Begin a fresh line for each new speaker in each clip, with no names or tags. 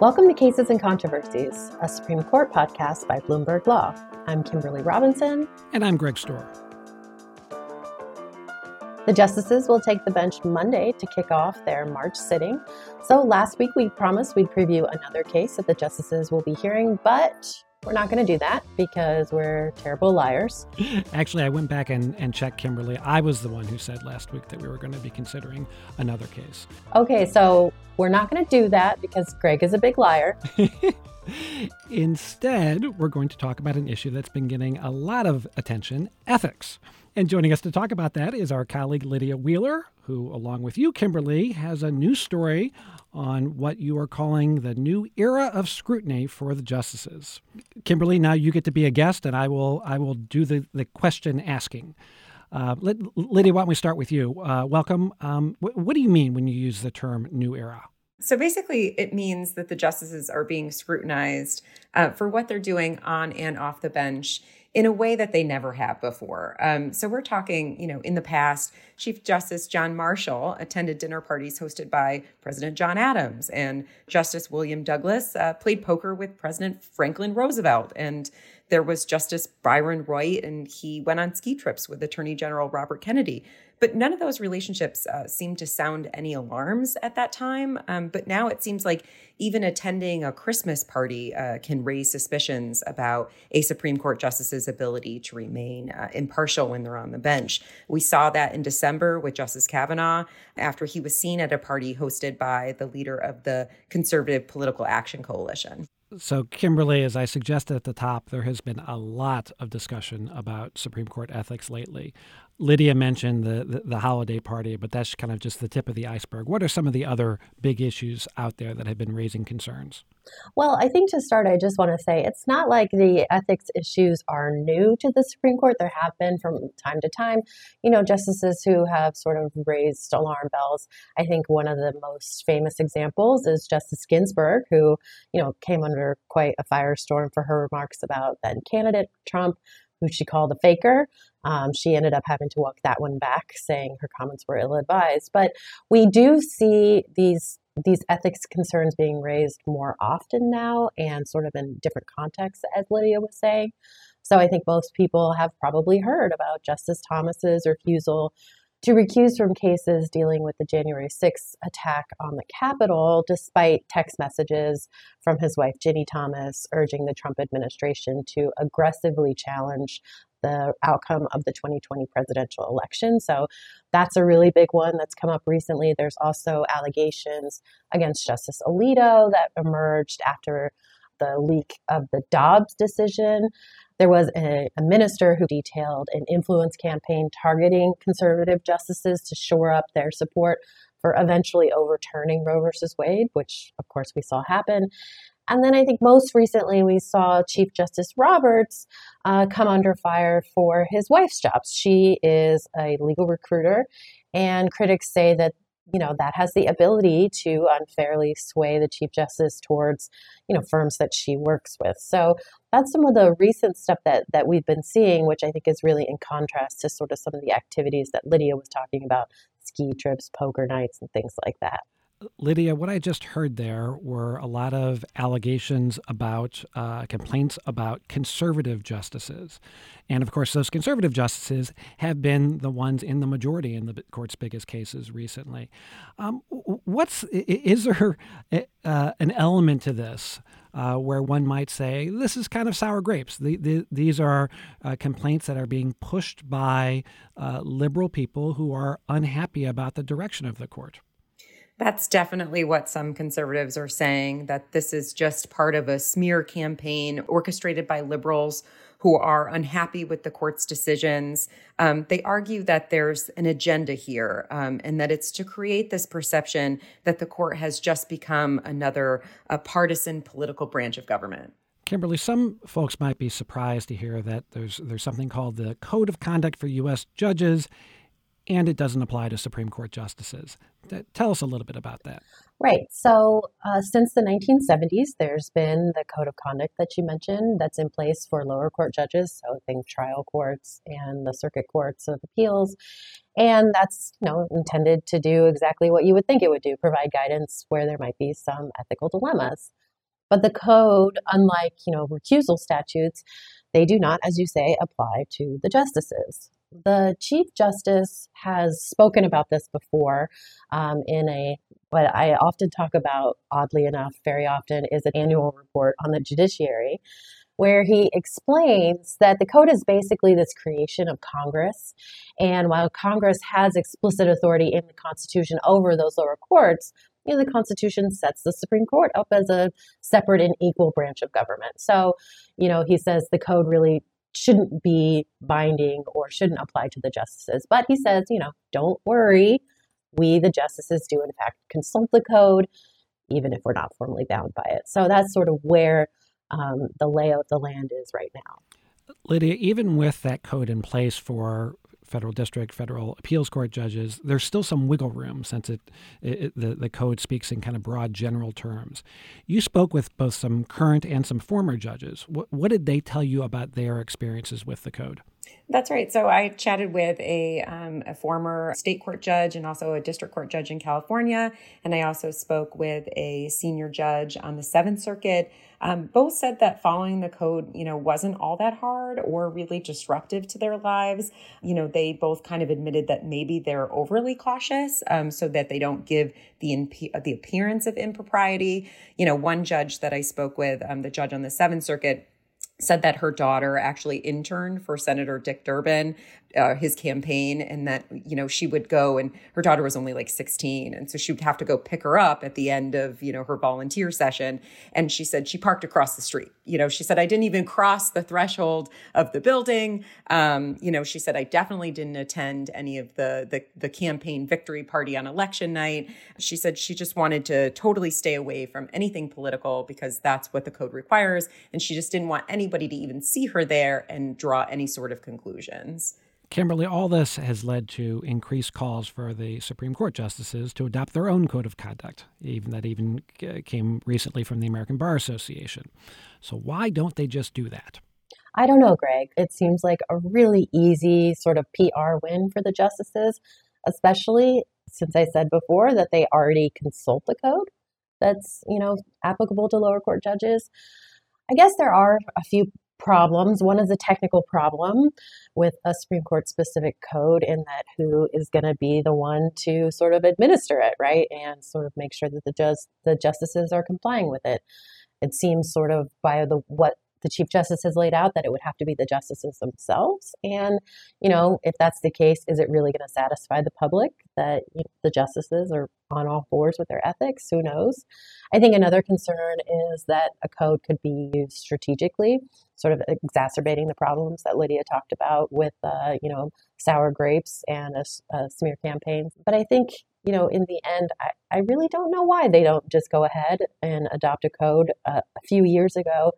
Welcome to Cases and Controversies, a Supreme Court podcast by Bloomberg Law. I'm Kimberly Robinson.
And I'm Greg Stohr.
The justices will take the bench Monday to kick off their March sitting. So last week we promised we'd preview another case that the justices will be hearing, but we're not going to do that because we're terrible liars.
Actually, I went back and, and checked Kimberly. I was the one who said last week that we were going to be considering another case.
Okay, so we're not going to do that because Greg is a big liar.
Instead, we're going to talk about an issue that's been getting a lot of attention ethics. And joining us to talk about that is our colleague Lydia Wheeler, who, along with you, Kimberly, has a new story on what you are calling the new era of scrutiny for the justices. Kimberly, now you get to be a guest, and I will I will do the, the question asking. Uh, Lydia, why don't we start with you? Uh, welcome. Um, wh- what do you mean when you use the term new era?
So basically, it means that the justices are being scrutinized uh, for what they're doing on and off the bench in a way that they never have before. Um, so we're talking, you know, in the past, Chief Justice John Marshall attended dinner parties hosted by President John Adams, and Justice William Douglas uh, played poker with President Franklin Roosevelt, and there was Justice Byron White, and he went on ski trips with Attorney General Robert Kennedy. But none of those relationships uh, seemed to sound any alarms at that time. Um, but now it seems like even attending a Christmas party uh, can raise suspicions about a Supreme Court justice's ability to remain uh, impartial when they're on the bench. We saw that in December with Justice Kavanaugh after he was seen at a party hosted by the leader of the Conservative Political Action Coalition.
So, Kimberly, as I suggested at the top, there has been a lot of discussion about Supreme Court ethics lately. Lydia mentioned the, the, the, holiday party, but that's kind of just the tip of the iceberg. What are some of the other big issues out there that have been raising concerns?
Well, I think to start, I just want to say it's not like the ethics issues are new to the Supreme Court. There have been from time to time, you know, justices who have sort of raised alarm bells. I think one of the most famous examples is Justice Ginsburg, who, you know, came under quite a firestorm for her remarks about then candidate Trump, who she called a faker. Um, she ended up having to walk that one back, saying her comments were ill advised. But we do see these these ethics concerns being raised more often now and sort of in different contexts, as Lydia was saying. So I think most people have probably heard about Justice Thomas's refusal to recuse from cases dealing with the January 6th attack on the Capitol, despite text messages from his wife, Ginni Thomas, urging the Trump administration to aggressively challenge the outcome of the 2020 presidential election. So that's a really big one that's come up recently. There's also allegations against Justice Alito that emerged after the leak of the Dobbs decision. There was a, a, minister who detailed an influence campaign targeting conservative justices to shore up their support for eventually overturning Roe versus Wade, which of course we saw happen. And then I think most recently we saw Chief Justice Roberts uh, come under fire for his wife's jobs. She is a legal recruiter, and critics say that you know that has the ability to unfairly sway the chief justice towards you know firms that she works with. So that's some of the recent stuff that that we've been seeing which i think is really in contrast to sort of some of the activities that lydia was talking about ski trips poker nights and things like that
Lydia, what I just heard there were a lot of allegations about uh, complaints about conservative justices. And of course, those conservative justices have been the ones in the majority in the court's biggest cases recently. Um, what's is there uh, an element to this uh, where one might say this is kind of sour grapes? The, the, these are uh, complaints that are being pushed by uh, liberal people who are unhappy about the direction of the court.
That's definitely what some conservatives are saying that this is just part of a smear campaign orchestrated by liberals who are unhappy with the court's decisions. Um, they argue that there's an agenda here um, and that it's to create this perception that the court has just become another partisan political branch of government.
Kimberly, some folks might be surprised to hear that there's there's something called the Code of Conduct for U.S. Judges and it doesn't apply to Supreme Court justices. Tell us a little bit about that.
Right. So, uh, since the 1970s, there's been the code of conduct that you mentioned that's in place for lower court judges. So, think trial courts and the circuit courts of appeals. And that's you know intended to do exactly what you would think it would do provide guidance where there might be some ethical dilemmas. But the code, unlike, you know, recusal statutes, they do not, as you say, apply to the justices. The Chief Justice has spoken about this before um, in a what I often talk about, oddly enough, very often, is an annual report on the judiciary, where he explains that the code is basically this creation of Congress. And while Congress has explicit authority in the Constitution over those lower courts, you know, the Constitution sets the Supreme Court up as a separate and equal branch of government. So, you know, he says the code really shouldn't be binding or shouldn't apply to the justices. But he says, you know, don't worry. We, the justices, do in fact consult the code, even if we're not formally bound by it. So that's sort of where um, the lay of the land is right now.
Lydia, even with that code in place for federal district, federal appeals court judges, there's still some wiggle room since it, it, the, the code speaks in kind of broad general terms. You spoke with both some current and some former judges. What, what did they tell you about their experiences with the code?
That's right. So I chatted with a, um, a former state court judge and also a district court judge in California. And I also spoke with a senior judge on the Seventh Circuit. Um, both said that following the code, you know, wasn't all that hard or really disruptive to their lives. You know, they both kind of admitted that maybe they're overly cautious um, so that they don't give the imp- the appearance of impropriety. You know, one judge that I spoke with, um, the judge on the Seventh Circuit, said that her daughter actually interned for Senator Dick Durbin uh, his campaign and that you know she would go and her daughter was only like 16 and so she would have to go pick her up at the end of you know her volunteer session and she said she parked across the street. You know she said i didn't even cross the threshold of the building. Um, you know she said i definitely didn't attend any of the, the the campaign victory party on election night. She said she just wanted to totally stay away from anything political because that's what the code requires and she just didn't want anybody to even see her there and draw any sort of conclusions
Kimberly, all this has led to increased calls for the Supreme Court justices to adopt their own code of conduct, even that even came recently from the American Bar Association. So why don't they just do that?
I don't know, Greg. It seems like a really easy sort of PR win for the justices, especially since I said before that they already consult the code that's, you know, applicable to lower court judges. I guess there are a few problems. One is a technical problem with a Supreme Court specific code in that who is going to be the one to sort of administer it, right? And sort of make sure that the just the justices are complying with it. It seems sort of by the what the Chief Justice has laid out that it would have to be the justices themselves. And, you know, if that's the case, is it really going to satisfy the public that you know, the justices are on all fours with their ethics? Who knows? I think another concern is that a code could be used strategically, sort of exacerbating the problems that Lydia talked about with, uh, you know, sour grapes and a, a smear campaign. But I think you know, in the end, I, I really don't know why they don't just go ahead and adopt a code. Uh, a few years ago,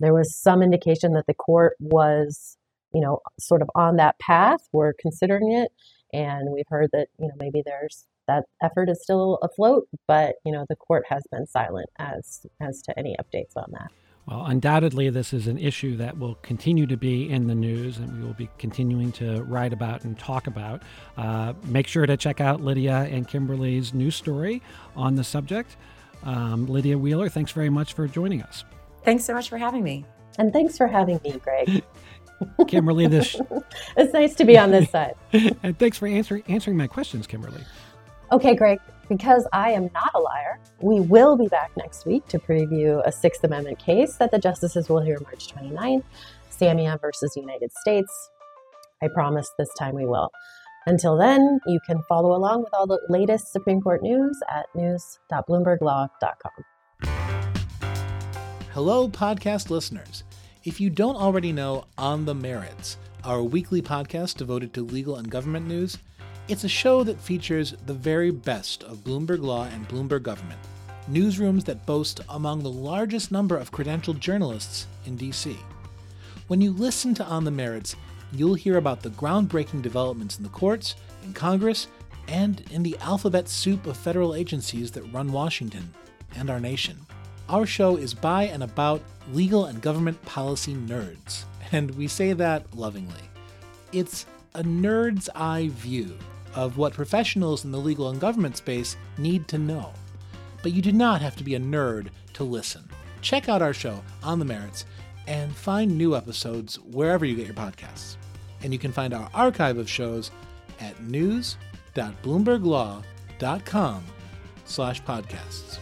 there was some indication that the court was, you know, sort of on that path. We're considering it, and we've heard that you know maybe there's that effort is still afloat, but you know the court has been silent as as to any updates on that.
Well, undoubtedly, this is an issue that will continue to be in the news and we will be continuing to write about and talk about. Uh, make sure to check out Lydia and Kimberly's new story on the subject. Um, Lydia Wheeler, thanks very much for joining us.
Thanks so much for having me.
And thanks for having me, Greg.
Kimberly, this
it's nice to be on this side.
and thanks for answering answering my questions, Kimberly.
Okay, Greg. Because I am not a liar, we will be back next week to preview a Sixth Amendment case that the justices will hear March 29th, Samia versus United States. I promise this time we will. Until then, you can follow along with all the latest Supreme Court news at news.bloomberglaw.com.
Hello, podcast listeners. If you don't already know On the Merits, our weekly podcast devoted to legal and government news, it's a show that features the very best of Bloomberg Law and Bloomberg Government, newsrooms that boast among the largest number of credentialed journalists in DC. When you listen to On the Merits, you'll hear about the groundbreaking developments in the courts, in Congress, and in the alphabet soup of federal agencies that run Washington and our nation. Our show is by and about legal and government policy nerds, and we say that lovingly. It's a nerd's eye view of what professionals in the legal and government space need to know. But you do not have to be a nerd to listen. check out our show, On the Merits, and find new episodes wherever you get your podcasts. And you can find our archive of shows at news.bloomberglaw.com slash podcasts.